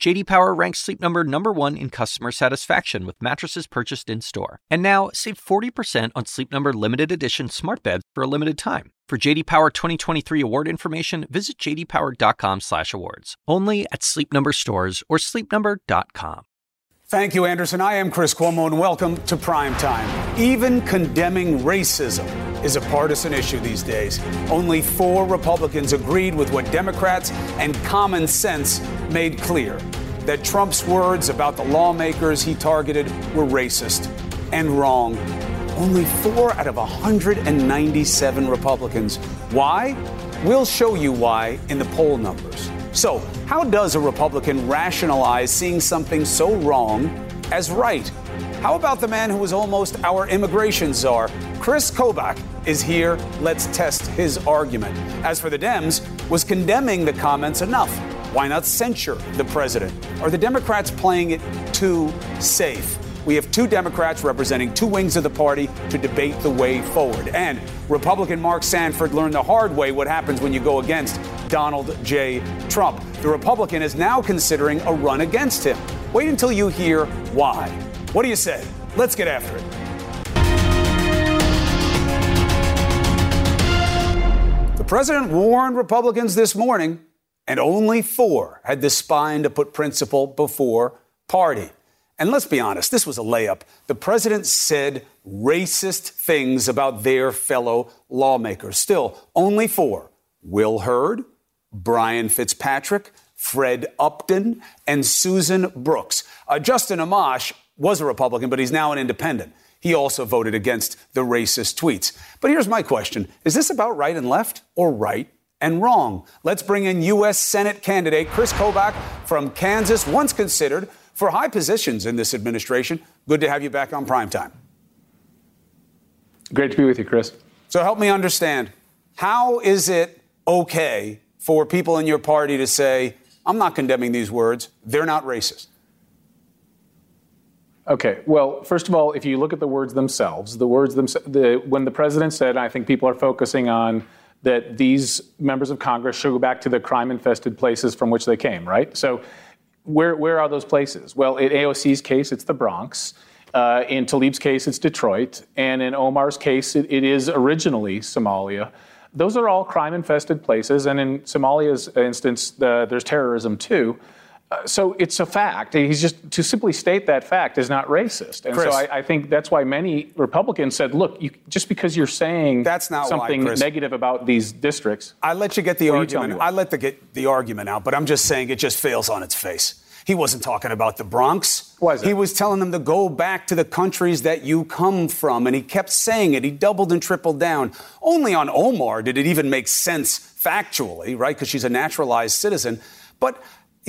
JD Power ranks Sleep Number number 1 in customer satisfaction with mattresses purchased in-store. And now, save 40% on Sleep Number limited edition smart beds for a limited time. For JD Power 2023 award information, visit jdpower.com/awards. Only at Sleep Number stores or sleepnumber.com. Thank you, Anderson. I am Chris Cuomo, and welcome to Prime Time. Even condemning racism is a partisan issue these days. Only four Republicans agreed with what Democrats and common sense made clear that Trump's words about the lawmakers he targeted were racist and wrong. Only four out of 197 Republicans. Why? We'll show you why in the poll numbers. So, how does a Republican rationalize seeing something so wrong as right? How about the man who was almost our immigration czar? Kris Kobach is here. Let's test his argument. As for the Dems, was condemning the comments enough? Why not censure the president? Are the Democrats playing it too safe? We have two Democrats representing two wings of the party to debate the way forward. And Republican Mark Sanford learned the hard way what happens when you go against Donald J. Trump. The Republican is now considering a run against him. Wait until you hear why. What do you say? Let's get after it. The president warned Republicans this morning, and only four had the spine to put principle before party. And let's be honest, this was a layup. The president said racist things about their fellow lawmakers. Still, only four Will Hurd, Brian Fitzpatrick, Fred Upton, and Susan Brooks. Uh, Justin Amash was a Republican, but he's now an independent. He also voted against the racist tweets. But here's my question Is this about right and left or right and wrong? Let's bring in U.S. Senate candidate Kris Kobach from Kansas, once considered for high positions in this administration. Good to have you back on primetime. Great to be with you, Chris. So help me understand how is it okay for people in your party to say, I'm not condemning these words, they're not racist? Okay. Well, first of all, if you look at the words themselves, the words themselves, the, when the president said, I think people are focusing on that these members of Congress should go back to the crime infested places from which they came, right? So where, where are those places? Well, in AOC's case, it's the Bronx. Uh, in Tlaib's case, it's Detroit. And in Omar's case, it, it is originally Somalia. Those are all crime infested places. And in Somalia's instance, the, there's terrorism too. Uh, so it's a fact. He's just to simply state that fact is not racist, and Chris, so I, I, think that's why many Republicans said, "Look, you, just because you're saying that's not something why, negative about these districts." I let you get the argument. I let the get the argument out, but I'm just saying it just fails on its face. He wasn't talking about the Bronx. Was he was telling them to go back to the countries that you come from, and he kept saying it. He doubled and tripled down. Only on Omar did it even make sense factually, right? Because she's a naturalized citizen. But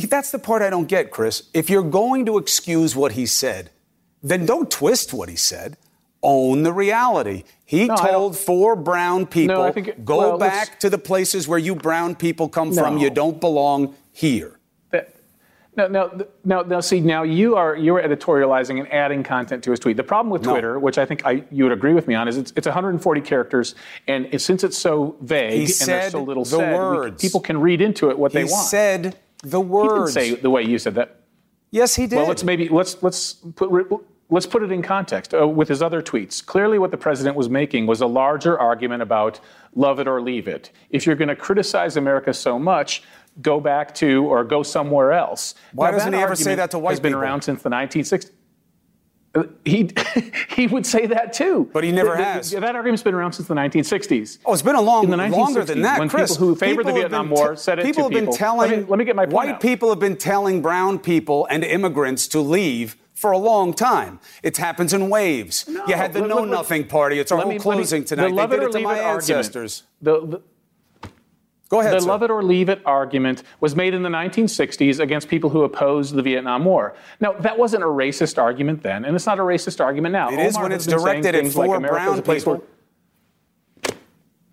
that's the part I don't get, Chris. If you're going to excuse what he said, then don't twist what he said. Own the reality. He no, told four brown people, no, think, go well, back to the places where you brown people come no. from. You don't belong here. Now, now, now, now, see, now you are you are editorializing and adding content to his tweet. The problem with Twitter, which I think I, you would agree with me on, is it's, it's 140 characters, and it, since it's so vague he and there's so little the said. We, people can read into it what he they want. He said the words. He didn't say the way you said that. Yes, he did. Well, let's maybe let's let's put. Let's put it in context uh, with his other tweets. Clearly, what the president was making was a larger argument about love it or leave it. If you're going to criticize America so much, go back to or go somewhere else. Why now, doesn't he ever say that to white people? has been around since the 1960s. He he would say that too, but he never the, has. The, that argument's been around since the 1960s. Oh, it's been a long, In the longer than that, when Chris. People who favored the Vietnam War said it people to have people. Been telling, let, me, let me get my point White out. people have been telling brown people and immigrants to leave for a long time. It happens in waves. No, you had the Know Nothing Party. It's our whole me, closing me, tonight. The they did it to my ancestors. The, the, Go ahead. The sir. love it or leave it argument was made in the 1960s against people who opposed the Vietnam War. Now, that wasn't a racist argument then, and it's not a racist argument now. It is Omar when it's directed at four like brown people.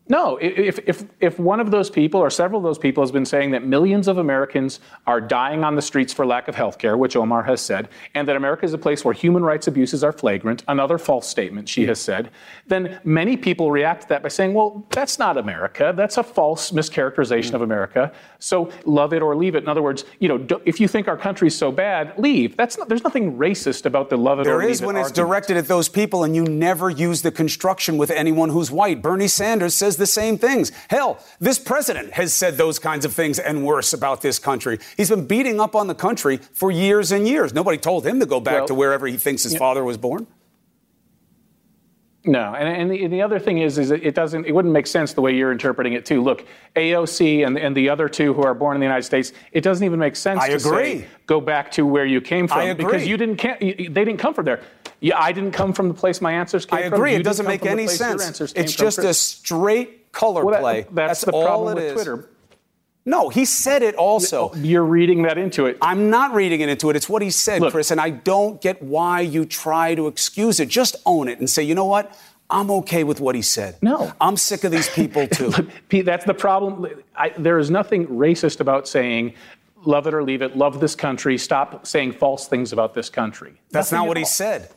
No, if, if, if one of those people or several of those people has been saying that millions of Americans are dying on the streets for lack of health care, which Omar has said, and that America is a place where human rights abuses are flagrant, another false statement she has said, then many people react to that by saying, well, that's not America. That's a false mischaracterization of America. So love it or leave it. In other words, you know, if you think our country's so bad, leave. That's not, there's nothing racist about the love it there or leave is it when it's argument. directed at those people, and you never use the construction with anyone who's white. Bernie Sanders says the same things. Hell, this president has said those kinds of things and worse about this country. He's been beating up on the country for years and years. Nobody told him to go back Well, to wherever he thinks his yeah. father was born. No, and, and, the, and the other thing is, is it doesn't, it wouldn't make sense the way you're interpreting it too. Look, AOC and, and the other two who are born in the United States, it doesn't even make sense I to agree. say go back to where you came from because you didn't, they didn't come from there. Yeah, I didn't come from the place my answers came from. I agree. You It doesn't make any sense. It's from, just a straight color Well, that- play. That's, the all problem with is. Twitter. No, he said it also. You're reading that into it. I'm not reading it into it. It's what he said, Look- Chris, and I don't get why you try to excuse it. Just own it and say, you know what? I'm okay with what he said. No. I'm sick of these people too. Pete, that's the problem. I, there is nothing racist about saying, love it or leave it, love this country, stop saying false things about this country. That's Nothing not at what he all. said.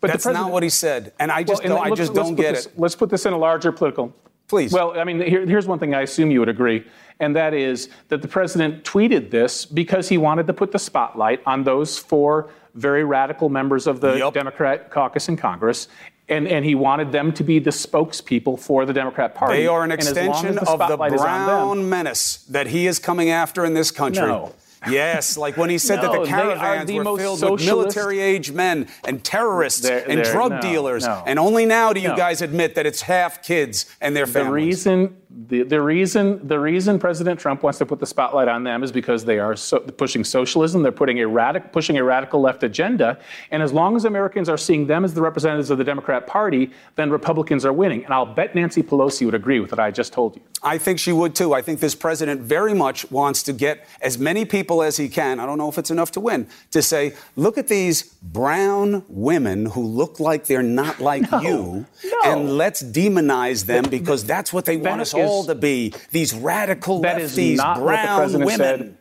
But That's not what he said. And I just Well, and don't, I just don't get this- it. Let's put this in a larger political. Please. Well, I mean, here, here's one thing I assume you would agree, and that is that the president tweeted this because he wanted to put the spotlight on those four very radical members of the Yup. Democrat caucus in Congress. And, and he wanted them to be the spokespeople for the Democrat Party. They are an And as as extension the of the on them- brown menace that he is coming after in this country. No. Yes, like when he said that the they are caravans the were most filled with military age men and terrorists They're- and they're- drug no, dealers. no. And only now do you No. guys admit that it's half kids and their families. The reason the, the reason the reason President Trump wants to put the spotlight on them is because they are so, pushing socialism. They're putting a radic, pushing a radical left agenda. And as long as Americans are seeing them as the representatives of the Democrat Party, then Republicans are winning. And I'll bet Nancy Pelosi would agree with what I just told you. I think she would too. I think this president very much wants to get as many people as he can. I don't know if it's enough to win to say, look at these brown women who look like they're not like you, no. and let's demonize them because that's what they want us all is- to be. These radical That is lefties, not what the brown women. said.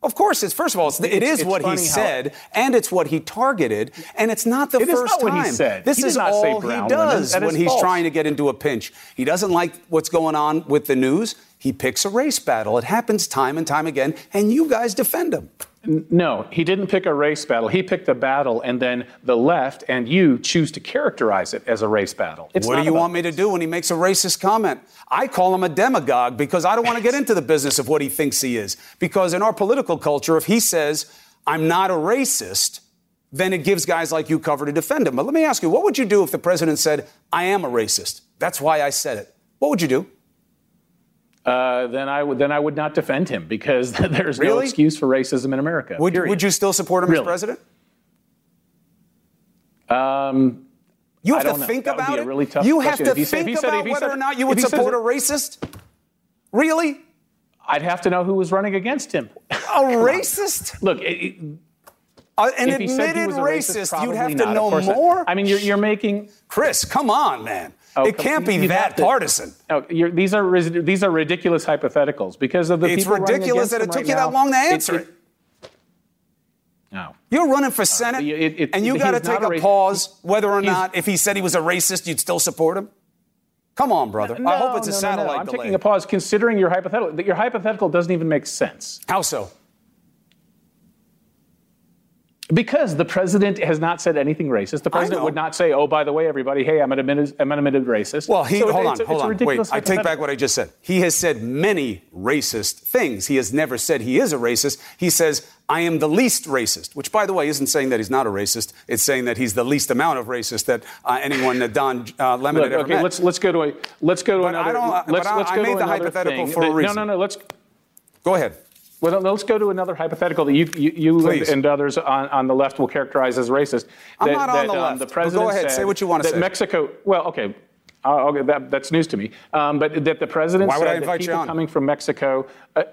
Of course, it's first of all, it's, It's- it's what he said, and it's what he targeted, and it's not the It is first not time. he said. This He is not say all brown he does when is he's false. trying to get into a pinch. He doesn't like what's going on with the news. He picks a race battle. It happens time and time again, and you guys defend him. No, he didn't pick a race battle. He picked a battle, and then the left and you choose to characterize it as a race battle. It's what do you about want me to do when he makes a racist comment? I call him a demagogue because I don't want to get into the business of what he thinks he is. Because in our political culture, if he says, I'm not a racist, then it gives guys like you cover to defend him. But let me ask you, what would you do if the president said, I am a racist? That's why I said it. What would you do? Uh, then I would then I would not defend him because there's no excuse for racism in America. Would, period. would you still support him Really? as president? Um, You have to know. think That about it. really you have question. to said- think said- about he whether said- or not you would support a racist. Really? I'd have to know who was running against him. A racist? Look, it, Uh, an if he said he admitted racist, racist, you'd have to not. Know more. I mean, you're, you're making Chris, come on, man. Oh, it can't be that to- partisan. Oh, you're, these are these are ridiculous hypotheticals because of the It's people running ridiculous that it took right you that long to answer it. No. You're running for uh, Senate, it- it- and you got to take a a pause whether or not, if he said he was a racist, you'd still support him? Come on, brother. I hope it's a no, no, no, I'm delay. taking a pause, considering your hypothetical. That your hypothetical doesn't even make sense How so? Because the president has not said anything racist. The president would not say, "Oh, by the way, everybody, hey, I'm an admitted, I'm an admitted racist." Well, he So hold it's on, hold on. Wait, I take back what I just said. He has said many racist things. He has never said he is a racist. He says, I am the least racist, which, by the way, isn't saying that he's not a racist. It's saying that he's the least amount of racist that uh, anyone that Don uh, Lemon Look, had ever okay, met. let's let's go to a let's go to But I another. don't- but let's I- let's I go made to the hypothetical thing for a reason. No, no, no. Let's Go ahead. Well, let's go to another hypothetical that you, you, you Please. and others on, on the left will characterize as racist. I'm that, not on that, the um, left, the but go president ahead, said say what you wanna that say. Mexico. Well, okay. Uh, okay, that, that's news to me. Um, but that the president Why would said I invite that you people on? coming from Mexico. Uh,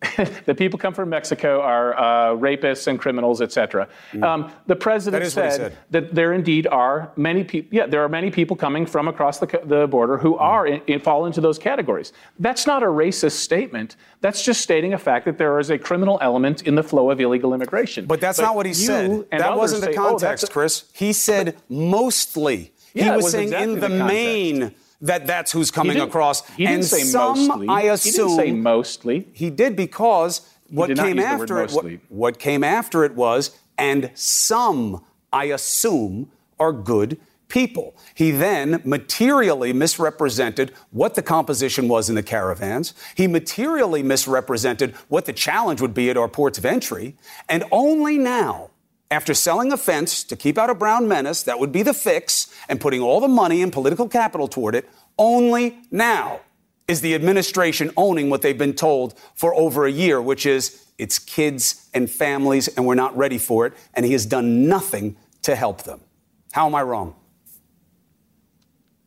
the people come from Mexico are uh, rapists and criminals, etc. Mm. Um, the president said, said, that there indeed are many people. Yeah, there are many people coming from across the, the border who mm. are in, in, fall into those categories. That's not a racist statement. That's just stating a fact that there is a criminal element in the flow of illegal immigration. But that's but not what he said. That wasn't the oh, context, oh, Chris. He said but, mostly. Yeah, he was, was saying exactly in the, the main that that's who's coming across. He didn't and say some, mostly. I assume, he didn't say mostly. He did because what came after it. What, what came after it was, and some, I assume, are good people. He then materially misrepresented what the composition was in the caravans. He materially misrepresented what the challenge would be at our ports of entry. And only now, after selling a fence to keep out a brown menace, that would be the fix, and putting all the money and political capital toward it, only now is the administration owning what they've been told for over a year, which is it's kids and families, and we're not ready for it, and he has done nothing to help them. How am I wrong?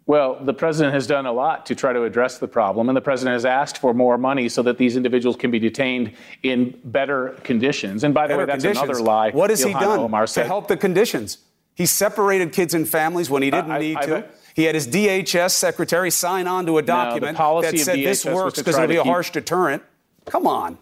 Well, the president has done a lot to try to address the problem, and the president has asked for more money so that these individuals can be detained in better conditions. And by the better way, that's conditions. another lie. What has Ilhan he done Omar to help the conditions? He separated kids and families when he didn't uh, I, need I, to. I, he had his DHS secretary sign on to a document no, that said this works because it'll be a harsh deterrent. Come on.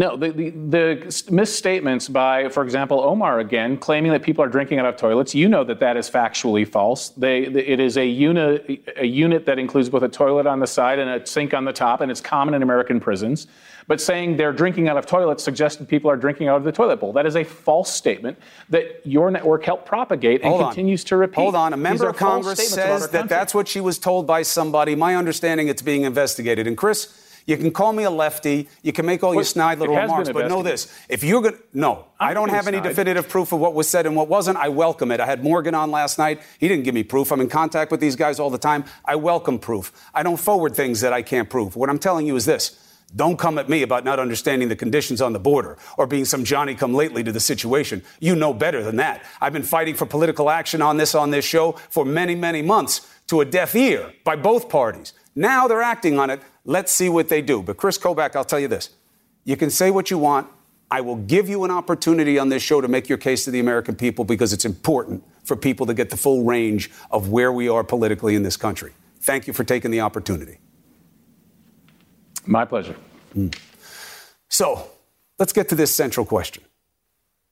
No, the, the, the, misstatements by, for example, Omar again, claiming that people are drinking out of toilets, you know that that is factually false. They, it is a unit, a unit that includes both a toilet on the side and a sink on the top, and it's common in American prisons. But saying they're drinking out of toilets suggests that people are drinking out of the toilet bowl. That is a false statement that your network helped propagate and Hold continues to repeat. Hold on. A member of Congress says that that's what she was told by somebody. My understanding, it's being investigated. And Chris, you can call me a lefty. You can make all your snide little remarks, but know this: if you're going, no, I'm I do not have any definitive proof of what was said and what wasn't. I welcome it. I had Morgan on last night. He didn't give me proof. I'm in contact with these guys all the time. I welcome proof. I don't forward things that I can't prove. What I'm telling you is this. Don't come at me about not understanding the conditions on the border or being some Johnny come lately to the situation. You know better than that. I've been fighting for political action on this on this show for many, many months to a deaf ear by both parties. Now they're acting on it. Let's see what they do. But Kris Kobach, I'll tell you this. You can say what you want. I will give you an opportunity on this show to make your case to the American people because it's important for people to get the full range of where we are politically in this country. Thank you for taking the opportunity. My pleasure. Mm. So let's get to this central question.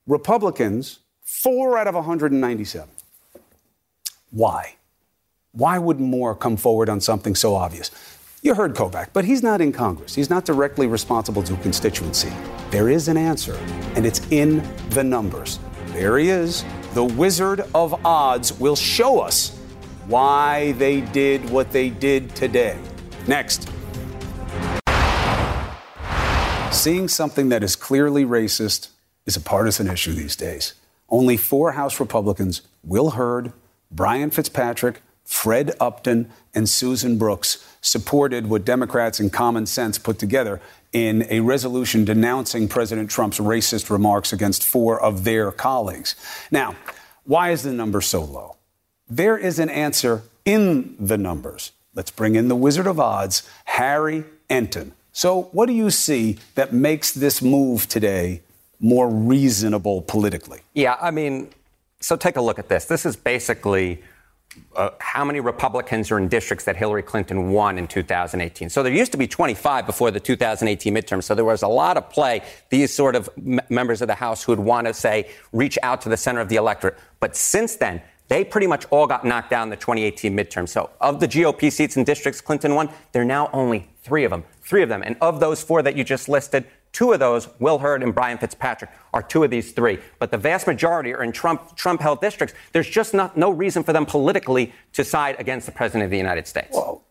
Republicans, four out of 197. Why? Why would more come forward on something so obvious? You heard Kobach, but he's not in Congress. He's not directly responsible to a constituency. There is an answer, and it's in the numbers. There he is. The Wizard of Odds will show us why they did what they did today. Next. Seeing something that is clearly racist is a partisan issue these days. Only four House Republicans, Will Hurd, Brian Fitzpatrick, Fred Upton, and Susan Brooks, supported what Democrats and common sense put together in a resolution denouncing President Trump's racist remarks against four of their colleagues. Now, why is the number so low? There is an answer in the numbers. Let's bring in the Wizard of Odds, Harry Enten. So, what do you see that makes this move today more reasonable politically? Yeah, I mean, so take a look at this. This is basically uh, how many Republicans are in districts that Hillary Clinton won in 2018. So there used to be 25 before the 2018 midterm. So there was a lot of play. These sort of m- members of the House who would want to say reach out to the center of the electorate. But since then, they pretty much all got knocked down in the 2018 midterm. So of the GOP seats in districts Clinton won, there are now only three of them. Three of them. And of those four that you just listed, Two of those, Will Hurd and Brian Fitzpatrick, are two of these three. But the vast majority are in Trump Trump held districts. There's just not no reason for them politically to side against the president of the United States. Well,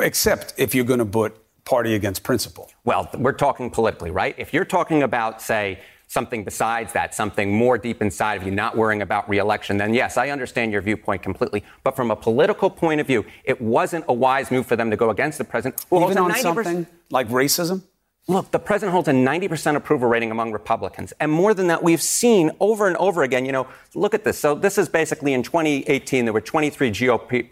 except if you're going to put party against principle. Well, we're talking politically, right? If you're talking about, say, something besides that, something more deep inside of you, not worrying about reelection, then yes, I understand your viewpoint completely. But from a political point of view, it wasn't a wise move for them to go against the president. Even on something like racism? Look, the president holds a 90% approval rating among Republicans. And more than that, we've seen over and over again, you know, look at this. So this is basically in 2018, there were 23 GOP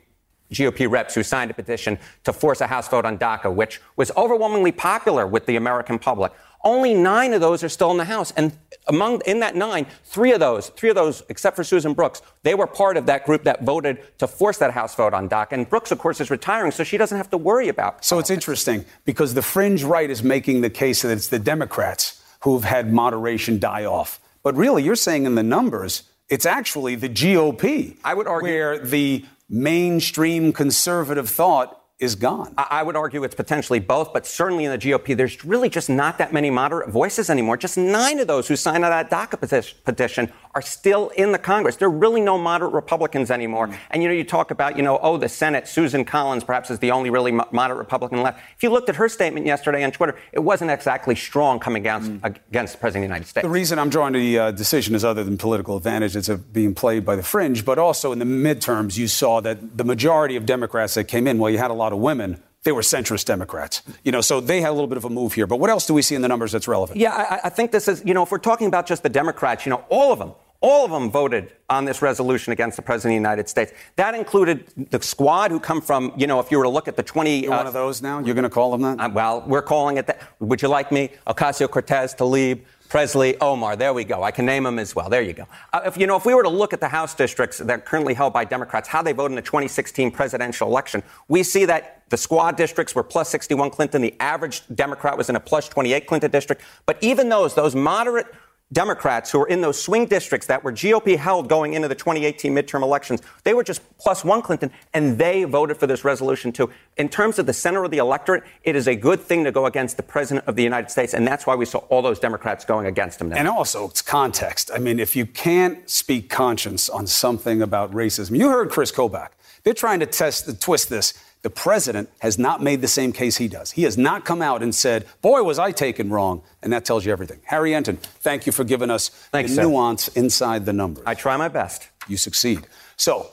GOP reps who signed a petition to force a House vote on DACA, which was overwhelmingly popular with the American public. Only nine of those are still in the House, and among in that nine, three of those, three of those, except for Susan Brooks, they were part of that group that voted to force that House vote on DACA. And Brooks, of course, is retiring, so she doesn't have to worry about. So it's interesting because the fringe right is making the case that it's the Democrats who've had moderation die off. But really, you're saying in the numbers, it's actually the GOP. I would argue where the mainstream conservative thought is gone. I would argue it's potentially both, but certainly in the GOP, there's really just not that many moderate voices anymore. Just nine of those who signed that DACA petition are still in the Congress. There are really no moderate Republicans anymore. Mm. And, you know, you talk about, you know, oh, the Senate, Susan Collins perhaps is the only really moderate Republican left. If you looked at her statement yesterday on Twitter, it wasn't exactly strong coming against, mm. against the President of the United States. The reason I'm drawing the uh, decision is other than political advantage, it's being played by the fringe, but also in the midterms, you saw that the majority of Democrats that came in, well, you had a lot of women they were centrist Democrats. You know, so they had a little bit of a move here. But what else do we see in the numbers that's relevant? Yeah, I, I, think this is, you know, if we're talking about just the Democrats, you know, all of them, all of them voted on this resolution against the President of the United States. That included the squad who come from, you know, if you were to look at the 20. You're uh, one of those now? You're going to call them that? Uh, well, we're calling it that. Would you like me? Ocasio Cortez, Tlaib, Presley, Omar. There we go. I can name them as well. There you go. Uh, if you know, if we were to look at the House districts that are currently held by Democrats, how they voted in the 2016 presidential election, we see that the squad districts were plus 61 Clinton. The average Democrat was in a plus 28 Clinton district. But even those, those moderate Democrats who were in those swing districts that were GOP held going into the 2018 midterm elections, they were just plus one Clinton, and they voted for this resolution too. In terms of the center of the electorate, it is a good thing to go against the President of the United States, and that's why we saw all those Democrats going against him now. And also, it's context. I mean, if you can't speak conscience on something about racism, you heard Kris Kobach. They're trying to test, the twist this the president has not made the same case he does. He has not come out and said, Boy, was I taken wrong. And that tells you everything. Harry Enten, thank you for giving us Thanks, the sir. nuance inside the numbers. I try my best. You succeed. So,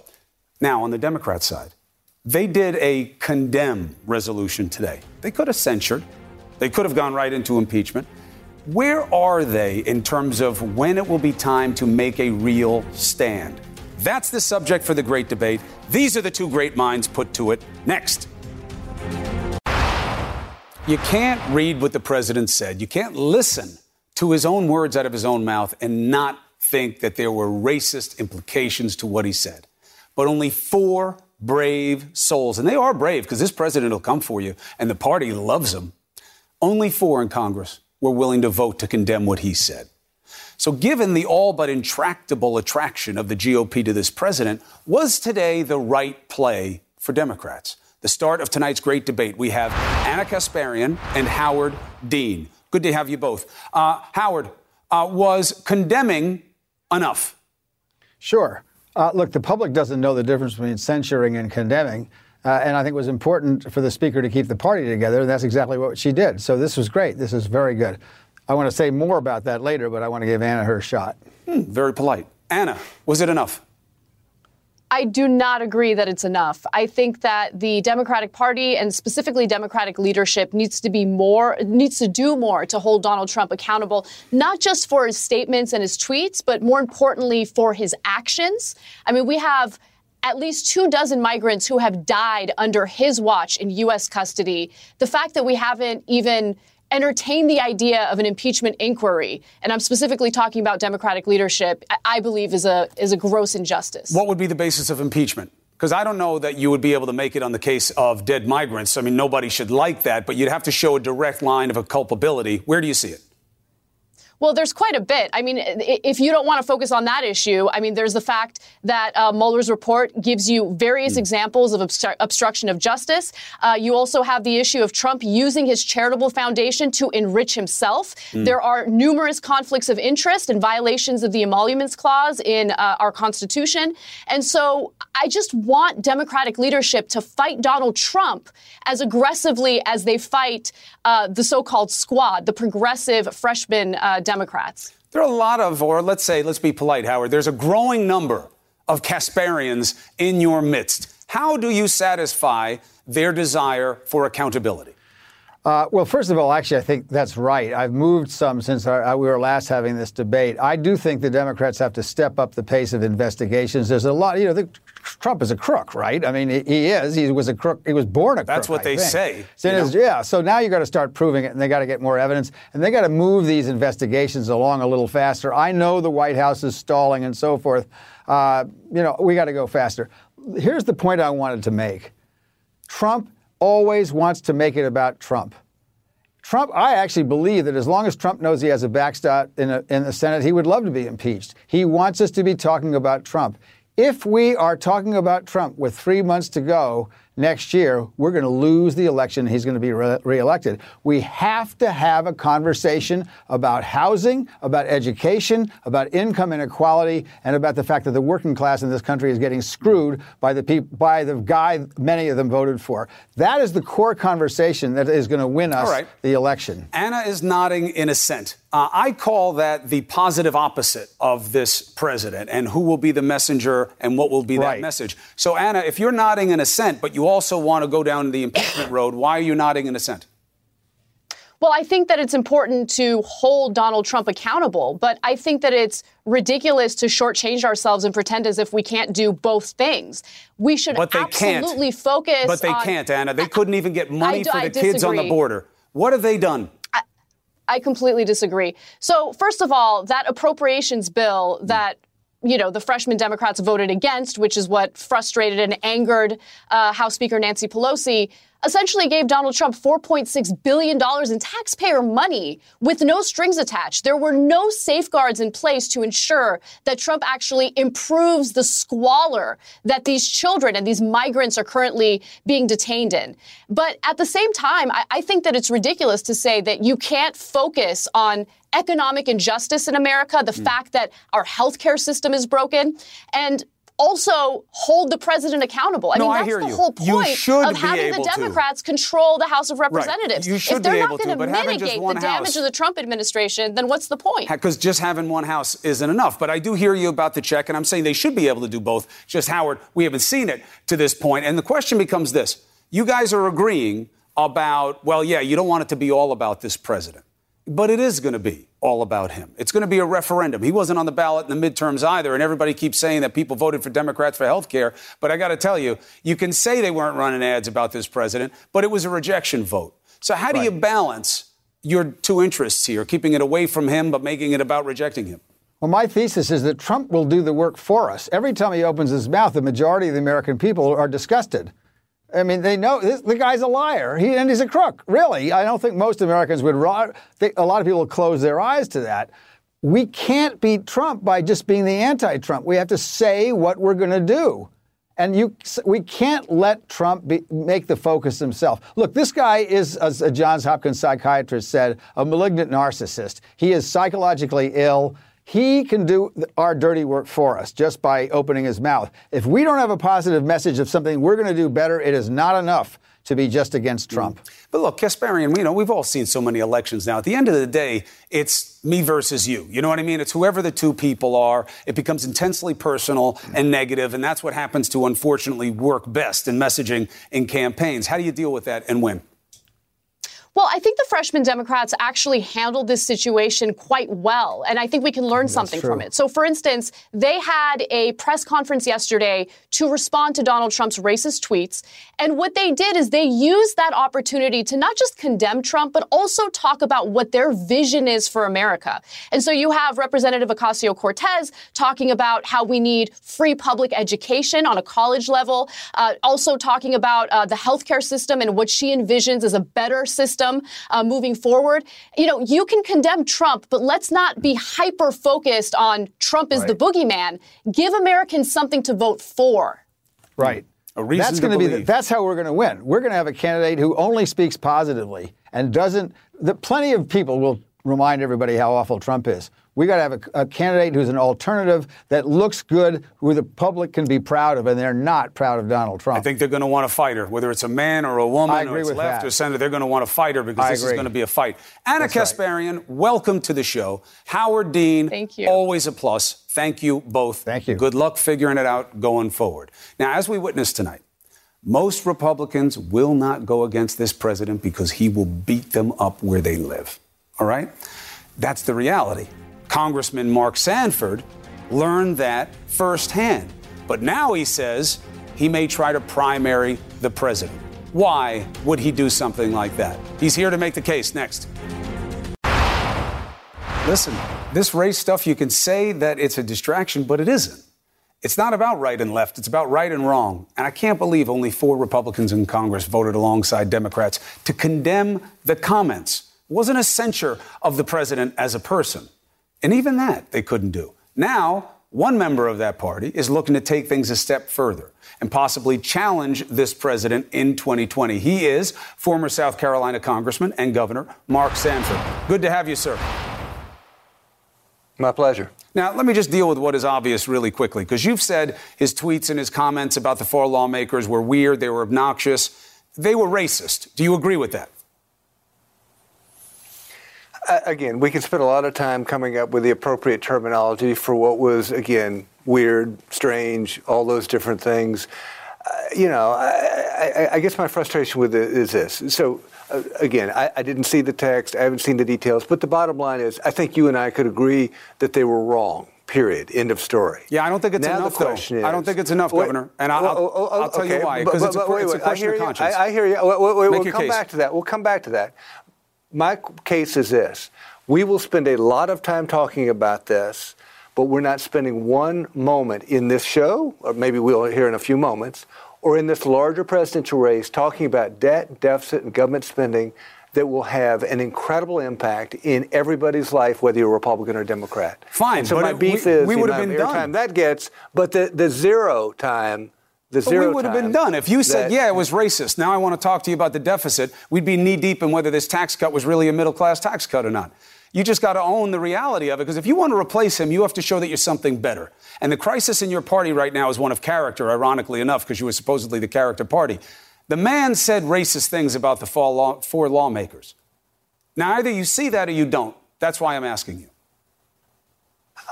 now on the Democrat side, they did a condemn resolution today. They could have censured, they could have gone right into impeachment. Where are they in terms of when it will be time to make a real stand? That's the subject for the great debate. These are the two great minds put to it. Next. You can't read what the president said. You can't listen to his own words out of his own mouth and not think that there were racist implications to what he said. But only four brave souls, and they are brave because this president will come for you and the party loves him. Only four in Congress were willing to vote to condemn what he said. So, given the all but intractable attraction of the GOP to this president, was today the right play for Democrats? The start of tonight's great debate. We have Ana Kasparian and Howard Dean. Good to have you both. Uh, Howard, uh, was condemning enough? Sure. Uh, look, the public doesn't know the difference between censuring and condemning. Uh, and I think it was important for the speaker to keep the party together, and that's exactly what she did. So this was great. This is very good. I want to say more about that later, but I want to give Ana her shot. Hmm, very polite. Ana, was it enough? I do not agree that it's enough. I think that the Democratic Party and specifically Democratic leadership needs to be more, needs to do more to hold Donald Trump accountable, not just for his statements and his tweets, but more importantly for his actions. I mean, we have at least two dozen migrants who have died under his watch in U.S. custody. The fact that we haven't even entertain the idea of an impeachment inquiry, and I'm specifically talking about Democratic leadership, I believe is a is a gross injustice. What would be the basis of impeachment? Because I don't know that you would be able to make it on the case of dead migrants. I mean, nobody should like that, but you'd have to show a direct line of a culpability. Where do you see it? Well, there's quite a bit. I mean, if you don't want to focus on that issue, I mean, there's the fact that uh, Mueller's report gives you various mm. examples of obstru- obstruction of justice. Uh, you also have the issue of Trump using his charitable foundation to enrich himself. Mm. There are numerous conflicts of interest and violations of the emoluments clause in uh, our Constitution. And so I just want Democratic leadership to fight Donald Trump as aggressively as they fight uh, the so called squad, the progressive freshman uh, Democrats? There are a lot of, or let's say, let's be polite, Howard, there's a growing number of Kasparians in your midst. How do you satisfy their desire for accountability? Uh, well, first of all, actually, I think that's right. I've moved some since our, we were last having this debate. I do think the Democrats have to step up the pace of investigations. There's a lot, you know, the Trump is a crook, right? I mean, he, he is. He was a crook. He was born a crook. That's what I they think. say. So yeah. So now you got to start proving it, and they got to get more evidence, and they got to move these investigations along a little faster. I know the White House is stalling and so forth. Uh, you know, we got to go faster. Here's the point I wanted to make. Trump always wants to make it about Trump. Trump, I actually believe that as long as Trump knows he has a backstop in, a, in the Senate, he would love to be impeached. He wants us to be talking about Trump. If we are talking about Trump with three months to go next year, we're going to lose the election. He's going to be re- reelected. We have to have a conversation about housing, about education, about income inequality, and about the fact that the working class in this country is getting screwed by the peop- by the guy many of them voted for. That is the core conversation that is going to win us right. the election. Ana is nodding in assent. Uh, I call that the positive opposite of this president and who will be the messenger and what will be that message. So, Ana, if you're nodding in assent, but you also want to go down the impeachment road, why are you nodding in assent? Well, I think that it's important to hold Donald Trump accountable, but I think that it's ridiculous to shortchange ourselves and pretend as if we can't do both things. We should But they can't. absolutely focus. But they on- can't, Ana. They couldn't even get money do- for I the kids on the border. What have they done? I completely disagree. So, first of all, that appropriations bill that you know the freshman Democrats voted against, which is what frustrated and angered uh, House Speaker Nancy Pelosi, essentially gave Donald Trump 4.6 billion dollars in taxpayer money with no strings attached. There were no safeguards in place to ensure that Trump actually improves the squalor that these children and these migrants are currently being detained in. But at the same time, I, I think that it's ridiculous to say that you can't focus on economic injustice in America, the hmm. fact that our healthcare system is broken, and also hold the president accountable. I No, mean, I that's hear the you. whole You point should of having the able to. Democrats control the House of Representatives. You should if they're be not able to, going just mitigate the damage House- of the Trump administration, then what's the point? because just having one house isn't enough. But I do hear you about the check, and I'm saying they should be able to do both. Just Howard, we haven't seen it to this point. And the question becomes this you guys are agreeing about, well, yeah, you don't want it to be all about this president. But it is going to be all about him. It's going to be a referendum. He wasn't on the ballot in the midterms either, and everybody keeps saying that people voted for Democrats for health care. But I got to tell you, you can say they weren't running ads about this president, but it was a rejection vote. So how do you balance your two interests here, keeping it away from him but making it about rejecting him? Well, my thesis is that Trump will do the work for us. Every time he opens his mouth, the majority of the American people are disgusted. I mean, they know this, the guy's a liar. He and he's a crook. Really, I don't think most Americans would. Think, a lot of people close their eyes to that. We can't beat Trump by just being the anti-Trump. We have to say what we're going to do. And you, we can't let Trump be, make the focus himself. Look, this guy is, as a Johns Hopkins psychiatrist said, a malignant narcissist. He is psychologically ill. He can do our dirty work for us just by opening his mouth. If we don't have a positive message of something we're going to do better, it is not enough to be just against Trump. Mm. But look, Kasparian, you know, we've all seen so many elections now. At the end of the day, it's me versus you. You know what I mean? It's whoever the two people are. It becomes intensely personal and negative, and that's what happens to unfortunately work best in messaging in campaigns. How do you deal with that and win? Well, I think the freshman Democrats actually handled this situation quite well, and I think we can learn something true. from it. So, for instance, they had a press conference yesterday to respond to Donald Trump's racist tweets, and what they did is they used that opportunity to not just condemn Trump, but also talk about what their vision is for America. And so you have Representative Ocasio Cortez talking about how we need free public education on a college level, uh, also talking about uh, the healthcare system and what she envisions as a better system uh, moving forward. You know, you can condemn Trump, but let's not be hyper focused on Trump is the boogeyman. Give Americans something to vote for. Right. A reason that's to gonna be the, that's how we're going to win. We're going to have a candidate who only speaks positively and doesn't. The, plenty of people will remind everybody how awful Trump is. We got to have a, a candidate who's an alternative that looks good, who the public can be proud of, and they're not proud of Donald Trump. I think they're going to want a fighter, whether it's a man or a woman I or it's with left that. or center. They're going to want a fighter because I this is going to be a fight. Ana That's right. Kasparian, welcome to the show. Howard Dean, Thank you. always a plus. Thank you both. Thank you. Good luck figuring it out going forward. Now, as we witnessed tonight, most Republicans will not go against this president because he will beat them up where they live. All right? That's the reality. Congressman Mark Sanford learned that firsthand. But now he says he may try to primary the president. Why would he do something like that? He's here to make the case next. Listen, this race stuff, you can say that it's a distraction, but it isn't. It's not about right and left, it's about right and wrong. And I can't believe only four Republicans in Congress voted alongside Democrats to condemn the comments. Wasn't a censure of the president as a person. And even that they couldn't do. Now, one member of that party is looking to take things a step further and possibly challenge this president in 2020. He is former South Carolina Congressman and Governor Mark Sanford. Good to have you, sir. My pleasure. Now, let me just deal with what is obvious really quickly, because you've said his tweets and his comments about the four lawmakers were weird, they were obnoxious, they were racist. Do you agree with that? Again, we can spend a lot of time coming up with the appropriate terminology for what was, again, weird, strange, all those different things. Uh, you know, I, I, I, guess my frustration with it is this. So, uh, again, I, I, didn't see the text, I haven't seen the details, but the bottom line is I think you and I could agree that they were wrong. Period. End of story. Yeah, I don't think it's now enough. The question though. Is, I don't think it's enough, wait, Governor. And I'll, oh, oh, oh, I'll tell okay. you why. Because it's, a, it's a question of conscience. I, I hear you. Wait, Make we'll come case. back to that. We'll come back to that. My case is this: we will spend a lot of time talking about this, but we're not spending one moment in this show, or maybe we'll hear in a few moments, or in this larger presidential race talking about debt, deficit, and government spending that will have an incredible impact in everybody's life, whether you're a Republican or Democrat. Fine, and so but my beef we- is we would have been done. airtime that gets, but the, the zero time, the But zero we would have been done. If you said, that- yeah, it was racist, now I want to talk to you about the deficit, we'd be knee deep in whether this tax cut was really a middle class tax cut or not. You just got to own the reality of it because if you want to replace him, you have to show that you're something better. And the crisis in your party right now is one of character, ironically enough, because you were supposedly the character party. The man said racist things about the law, four lawmakers. Now, either you see that or you don't. That's why I'm asking you.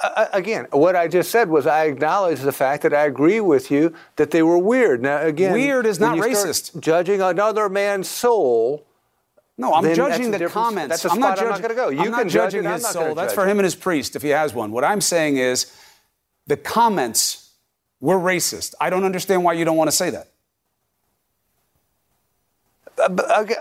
Uh, again, what I just said was I acknowledge the fact that I agree with you that they were weird. Now, again, Weird is not racist. Judging another man's soul. No, I'm then judging the comments. that's a I'm not spot I'm not judging. gonna go. You I'm not judge judging his soul. That's for him and his priest if he has one. What I'm saying is, the comments were racist. I don't understand why you don't want to say that.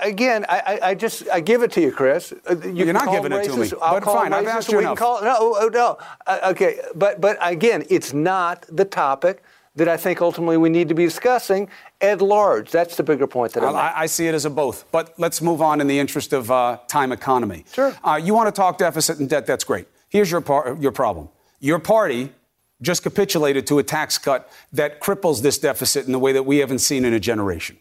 Again, I, I- I just I give it to you, Chris. Uh, You You're can not giving it to me, I'll but fine, I've asked you we enough. Call, no, oh, no. Uh, okay, but but again, it's not the topic that I think ultimately we need to be discussing at large. That's the bigger point that I'm. I, I see it as a both. But let's move on in the interest of uh, time economy. Sure. Uh, you want to talk deficit and debt? That's great. Here's your par- your problem. Your party just capitulated to a tax cut that cripples this deficit in a way that we haven't seen in a generation.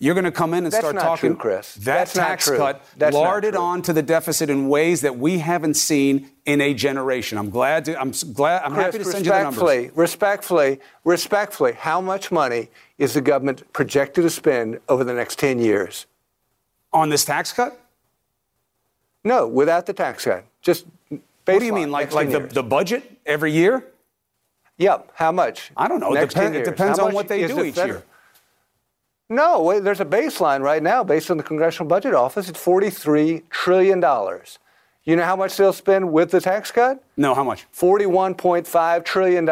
You're going to come in and That's start not talking. true, Chris. That That's not tax true. cut That's larded on to the deficit in ways that we haven't seen in a generation. I'm glad. To, I'm glad. I'm Chris, happy to send you the numbers. respectfully, respectfully, respectfully, how much money is the government projected to spend over the next 10 years? On this tax cut? No, without the tax cut. Just basically. What do you mean? Like like the, the budget every year? Yep, how much? I don't know. It, depend- it depends on what they do the each federal- year. No, there's a baseline right now based on the Congressional Budget Office. It's $43 trillion. You know how much they'll spend with the tax cut? No, how much? $41.5 trillion.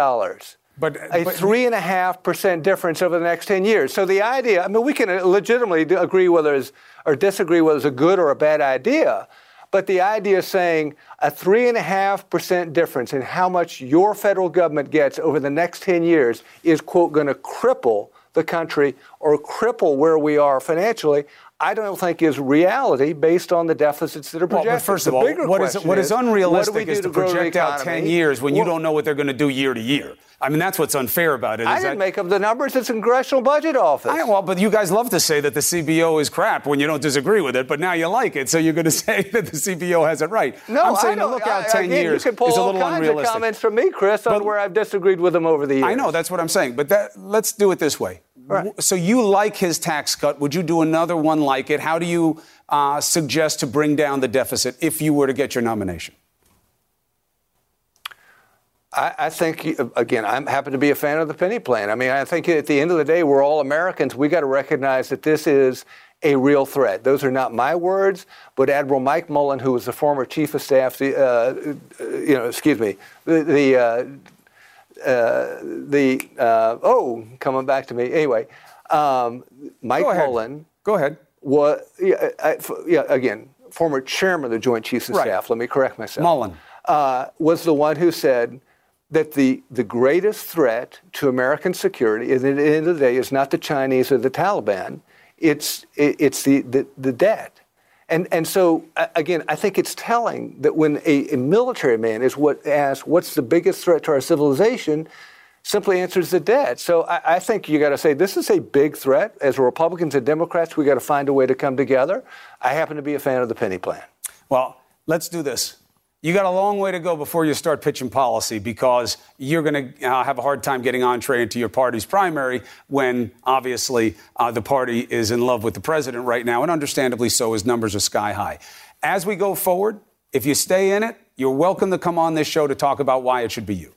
But a but- three and a half percent difference over the next 10 years. So the idea, I mean, we can legitimately agree whether it's, or disagree whether it's a good or a bad idea. But the idea is saying a three and a half percent difference in how much your federal government gets over the next 10 years is, quote, going to cripple the country or cripple where we are financially. I don't think is reality based on the deficits that are Well, projected. but first The of all, bigger what is what is what do unrealistic is do to project out ten years when you don't know what they're going to do year to year. I mean, that's what's unfair about it. I didn't that- make up the numbers. It's the Congressional Budget Office. I, well, but you guys love to say that the CBO is crap when you don't disagree with it, but now you like it, so you're going to say that the CBO has it right. No, I'm saying to look out I- 10 again, years You can pull is a all little kinds unrealistic. of comments from me, Chris, on But- where I've disagreed with him over the years. I know that's what I'm saying, but that, let's do it this way. Right. So you like his tax cut? Would you do another one like it? How do you uh, suggest to bring down the deficit if you were to get your nomination? I, I think, again, I'm happen to be a fan of the penny plan. I mean, I think at the end of the day, we're all Americans. We got to recognize that this is a real threat. Those are not my words, but Admiral Mike Mullen, who was the former chief of staff, uh, uh, you know, excuse me, the, the uh, uh, the uh, oh, coming back to me anyway. Um, Mike Go ahead. Mullen Go ahead. was yeah, I, f- yeah, again former chairman of the Joint Chiefs of Right. Staff. Let me correct myself. Mullen. uh, was the one who said that the the greatest threat to American security, at the end of the day, is not the Chinese or the Taliban. It's it, it's the, the the debt. And, and so, again, I think it's telling that when a, a military man is what asked, what's the biggest threat to our civilization, simply answers the debt. So I, I think you got to say this is a big threat. As Republicans and Democrats, we got to find a way to come together. I happen to be a fan of the penny plan. Well, let's do this. You got a long way to go before you start pitching policy because you're going to uh, have a hard time getting entree into your party's primary when obviously uh, the party is in love with the president right now, and understandably so, his numbers are sky high. As we go forward, if you stay in it, you're welcome to come on this show to talk about why it should be you.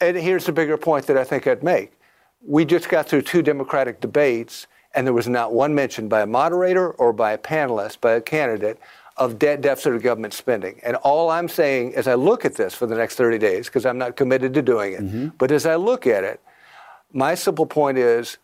And here's the bigger point that I think I'd make. We just got through two Democratic debates, and there was not one mention by a moderator or by a panelist, by a candidate, of debt deficit or government spending. And all I'm saying as I look at this for the next 30 days, because I'm not committed to doing it, mm-hmm. but as I look at it, my simple point is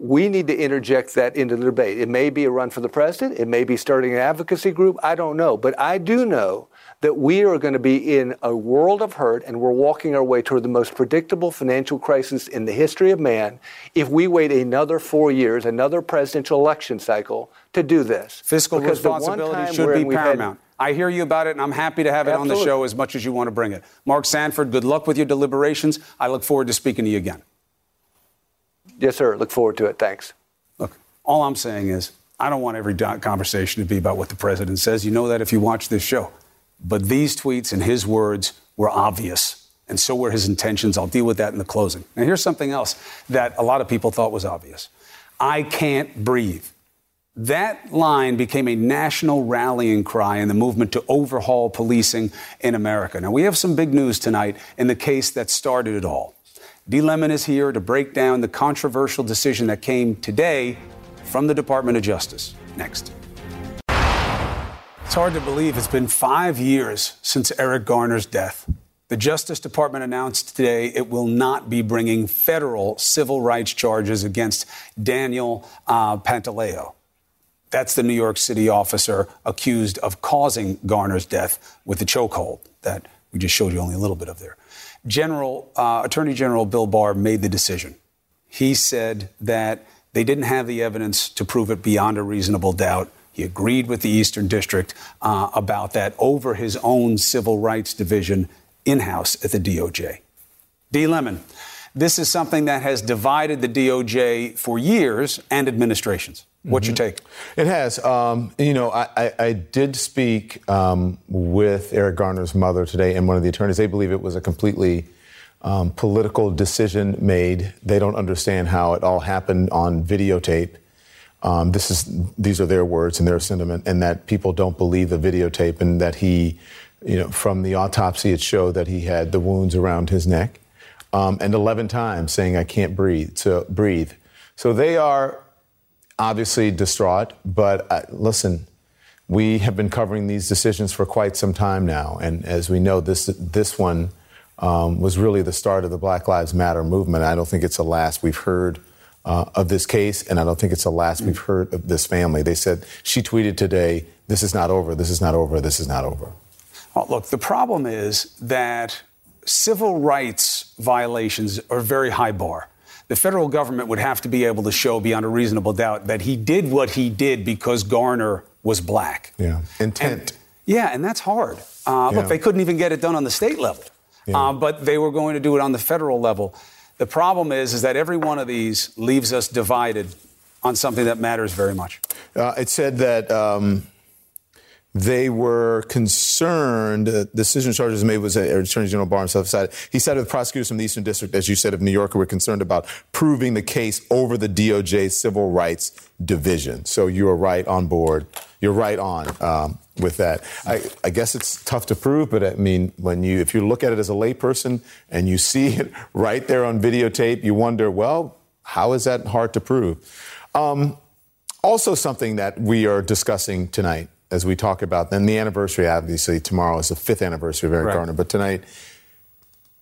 we need to interject that into the debate. It may be a run for the president, it may be starting an advocacy group, I don't know. But I do know that we are going to be in a world of hurt and we're walking our way toward the most predictable financial crisis in the history of man if we wait another four years, another presidential election cycle to do this. Fiscal Because responsibility should be paramount. I hear you about it, and I'm happy to have it on the show as much as you want to bring it. Mark Sanford, good luck with your deliberations. I look forward to speaking to you again. Yes, sir. Look forward to it. Thanks. Look, all I'm saying is I don't want every conversation to be about what the president says. You know that if you watch this show. But these tweets and his words were obvious, and so were his intentions. I'll deal with that in the closing. Now, here's something else that a lot of people thought was obvious I can't breathe. That line became a national rallying cry in the movement to overhaul policing in America. Now, we have some big news tonight in the case that started it all. D. Lemon is here to break down the controversial decision that came today from the Department of Justice. Next. It's hard to believe it's been five years since Eric Garner's death. The Justice Department announced today it will not be bringing federal civil rights charges against Daniel uh, Pantaleo. That's the New York City officer accused of causing Garner's death with the chokehold that we just showed you only a little bit of there. General uh, Attorney General Bill Barr made the decision. He said that they didn't have the evidence to prove it beyond a reasonable doubt. He agreed with the Eastern District uh, about that over his own civil rights division in house at the DOJ. D. Lemon, this is something that has divided the DOJ for years and administrations. What's your take? It has. Um, you know, I, I, I did speak um, with Eric Garner's mother today and one of the attorneys. They believe it was a completely um, political decision made. They don't understand how it all happened on videotape. Um, this is these are their words and their sentiment, and that people don't believe the videotape, and that he, you know, from the autopsy it showed that he had the wounds around his neck, um, and 11 times saying I can't breathe. So breathe. So they are obviously distraught, but uh, listen, we have been covering these decisions for quite some time now, and as we know, this this one um, was really the start of the Black Lives Matter movement. I don't think it's the last we've heard uh, of this case, and I don't think it's the last we've heard of this family. They said she tweeted today, "This is not over. This is not over. This is not over." Well, look, the problem is that civil rights violations are very high bar. The federal government would have to be able to show beyond a reasonable doubt that he did what he did because Garner was black. Yeah, intent. And, yeah, and that's hard. Uh, Yeah. Look, they couldn't even get it done on the state level, uh, but they were going to do it on the federal level. The problem is, is that every one of these leaves us divided on something that matters very much. Uh, it said that um, they were concerned. The decision charges made was uh, Attorney General Barr himself said He said with prosecutors from the Eastern District, as you said, of New York, were concerned about proving the case over the DOJ Civil Rights Division. So you are right on board. You're right on um, with that. I, I guess it's tough to prove, but I mean, when you if you look at it as a layperson and you see it right there on videotape, you wonder, well, how is that hard to prove? Um, also, something that we are discussing tonight as we talk about, then the anniversary, obviously, tomorrow is the fifth anniversary of Eric Right. Garner, but tonight,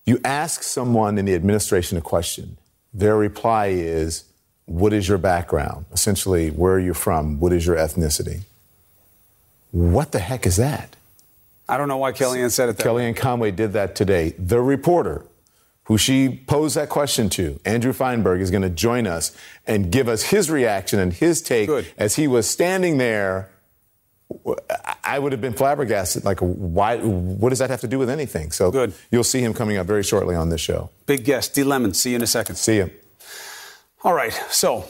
You ask someone in the administration a question, their reply is, What is your background? Essentially, where are you from? What is your ethnicity? What the heck is that? I don't know why Kellyanne said it that Kellyanne Conway did that today. The reporter who she posed that question to, Andrew Feinberg, is going to join us and give us his reaction and his take Good. as he was standing there. I would have been flabbergasted. Like, why? What does that have to do with anything? So, Good. You'll see him coming up very shortly on this show. Big guest, D. Lemon. See you in a second. See him. All right, so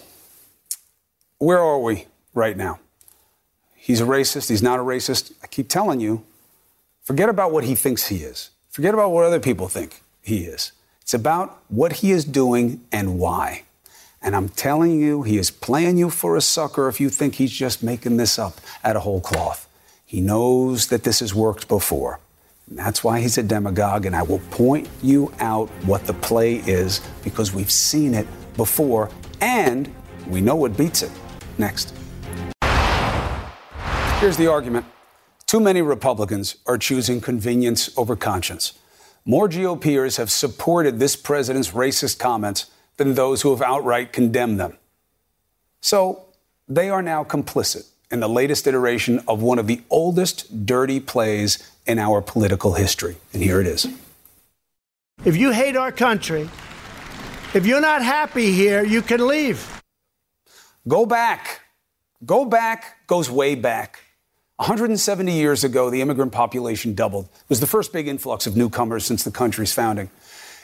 where are we right now? He's a racist. He's not a racist. I keep telling you, forget about what he thinks he is. Forget about what other people think he is. It's about what he is doing and why. And I'm telling you, he is playing you for a sucker if you think he's just making this up out of whole cloth. He knows that this has worked before. And that's why he's a demagogue. And I will point you out what the play is because we've seen it before and we know what beats it. Next. Here's the argument too many Republicans are choosing convenience over conscience. More GOPers have supported this president's racist comments than those who have outright condemned them. So they are now complicit in the latest iteration of one of the oldest dirty plays in our political history. And here it is. If you hate our country, if you're not happy here, you can leave. Go back. Go back goes way back. 170 years ago, the immigrant population doubled. It was the first big influx of newcomers since the country's founding.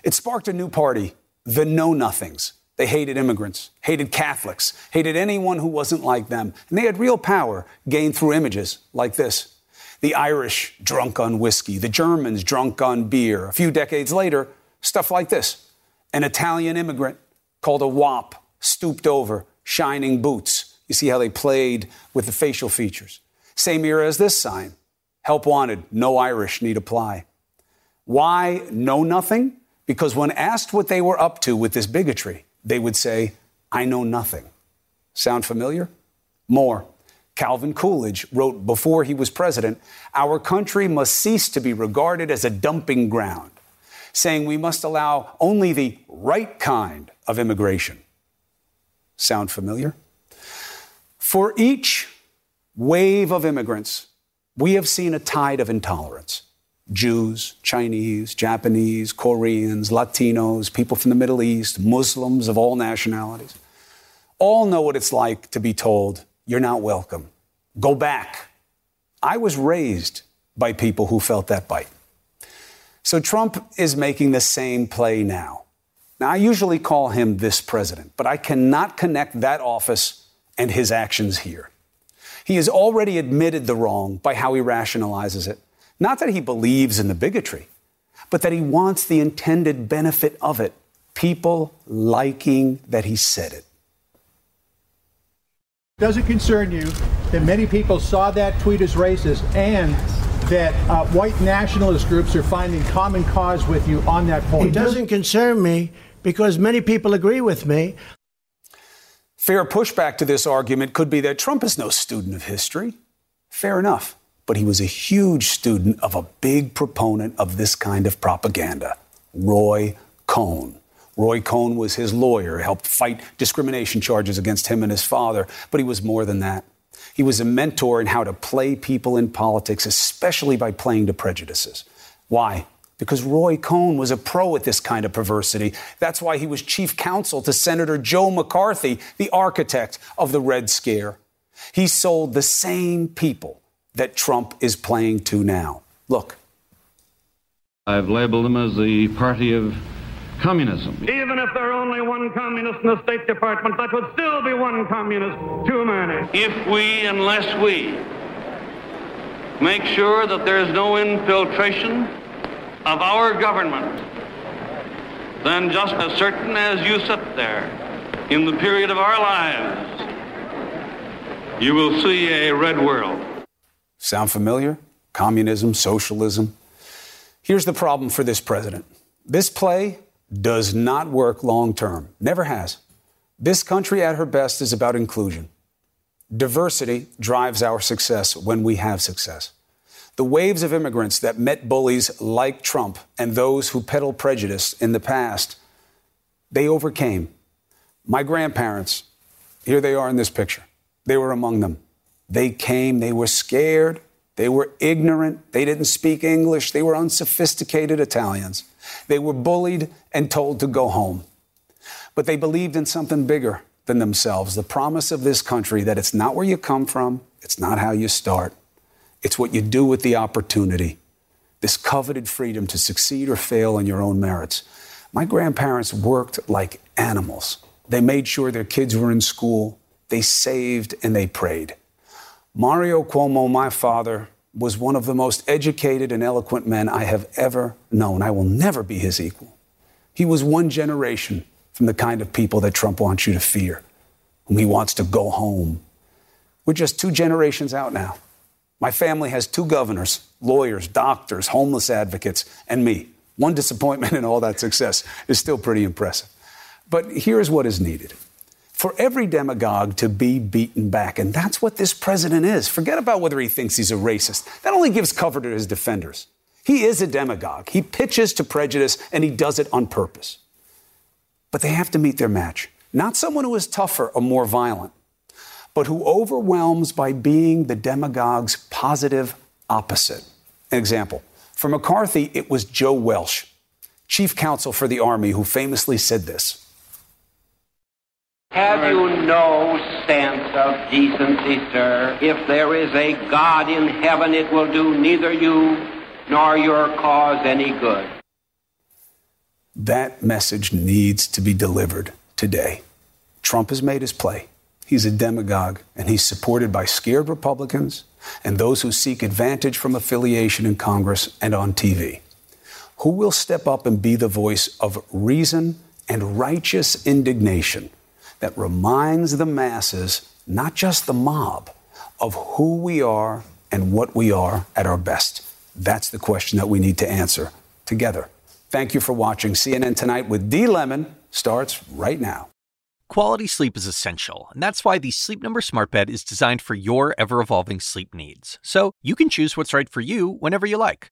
It sparked a new party, the Know Nothings. They hated immigrants, hated Catholics, hated anyone who wasn't like them. And they had real power gained through images like this. The Irish drunk on whiskey, the Germans drunk on beer. A few decades later, stuff like this. An Italian immigrant called a wop, stooped over, shining boots. You see how they played with the facial features. Same era as this sign. Help wanted, no Irish need apply. Why know nothing? Because when asked what they were up to with this bigotry, they would say, I know nothing. Sound familiar? More. Calvin Coolidge wrote before he was president, Our country must cease to be regarded as a dumping ground, saying we must allow only the right kind of immigration. Sound familiar? For each wave of immigrants, we have seen a tide of intolerance. Jews, Chinese, Japanese, Koreans, Latinos, people from the Middle East, Muslims of all nationalities, all know what it's like to be told, you're not welcome. Go back. I was raised by people who felt that bite. So Trump is making the same play now. Now, I usually call him this president, but I cannot connect that office and his actions here. He has already admitted the wrong by how he rationalizes it. Not that he believes in the bigotry, but that he wants the intended benefit of it people liking that he said it. Does it concern you that many people saw that tweet as racist and that uh, white nationalist groups are finding common cause with you on that point? It doesn't concern me because many people agree with me. Fair pushback to this argument could be that Trump is no student of history. Fair enough. But he was a huge student of a big proponent of this kind of propaganda, Roy Cohn. Roy Cohn was his lawyer, helped fight discrimination charges against him and his father, but he was more than that. He was a mentor in how to play people in politics, especially by playing to prejudices. Why? Because Roy Cohn was a pro at this kind of perversity. That's why he was chief counsel to Senator Joe McCarthy, the architect of the Red Scare. He sold the same people that Trump is playing to now. Look. I've labeled them as the party of communism. Even if there are only one communist in the State Department, that would still be one communist too many. If we, unless we, make sure that there is no infiltration of our government, then just as certain as you sit there in the period of our lives, you will see a red world. Sound familiar? Communism, socialism. Here's the problem for this president this play does not work long term, never has. This country at her best is about inclusion. Diversity drives our success when we have success. The waves of immigrants that met bullies like Trump and those who peddle prejudice in the past, they overcame. My grandparents, here they are in this picture, they were among them. They came, they were scared, they were ignorant, they didn't speak English, they were unsophisticated Italians. They were bullied and told to go home. But they believed in something bigger than themselves the promise of this country that it's not where you come from, it's not how you start, it's what you do with the opportunity. This coveted freedom to succeed or fail on your own merits. My grandparents worked like animals. They made sure their kids were in school, they saved, and they prayed. Mario Cuomo, my father, was one of the most educated and eloquent men I have ever known. I will never be his equal. He was one generation from the kind of people that Trump wants you to fear, whom he wants to go home. We're just two generations out now. My family has two governors, lawyers, doctors, homeless advocates, and me. One disappointment in all that success is still pretty impressive. But here's what is needed for every demagogue to be beaten back. And that's what this president is. Forget about whether he thinks he's a racist. That only gives cover to his defenders. He is a demagogue. He pitches to prejudice and he does it on purpose. But they have to meet their match. Not someone who is tougher or more violent, but who overwhelms by being the demagogue's positive opposite. An example for McCarthy, it was Joe Welch, chief counsel for the Army, who famously said this. Have you no sense of decency, sir? If there is a God in heaven, it will do neither you nor your cause any good. That message needs to be delivered today. Trump has made his play. He's a demagogue, and he's supported by scared Republicans and those who seek advantage from affiliation in Congress and on TV. Who will step up and be the voice of reason and righteous indignation? That reminds the masses, not just the mob, of who we are and what we are at our best? That's the question that we need to answer together. Thank you for watching. CNN Tonight with D. Lemon starts right now. Quality sleep is essential, and that's why the Sleep Number Smart Bed is designed for your ever evolving sleep needs. So you can choose what's right for you whenever you like.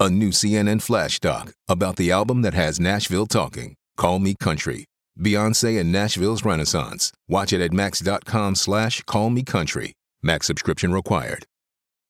a new CNN flash doc about the album that has Nashville talking. Call Me Country. Beyonce and Nashville's Renaissance. Watch it at max.com slash call me country. Max subscription required.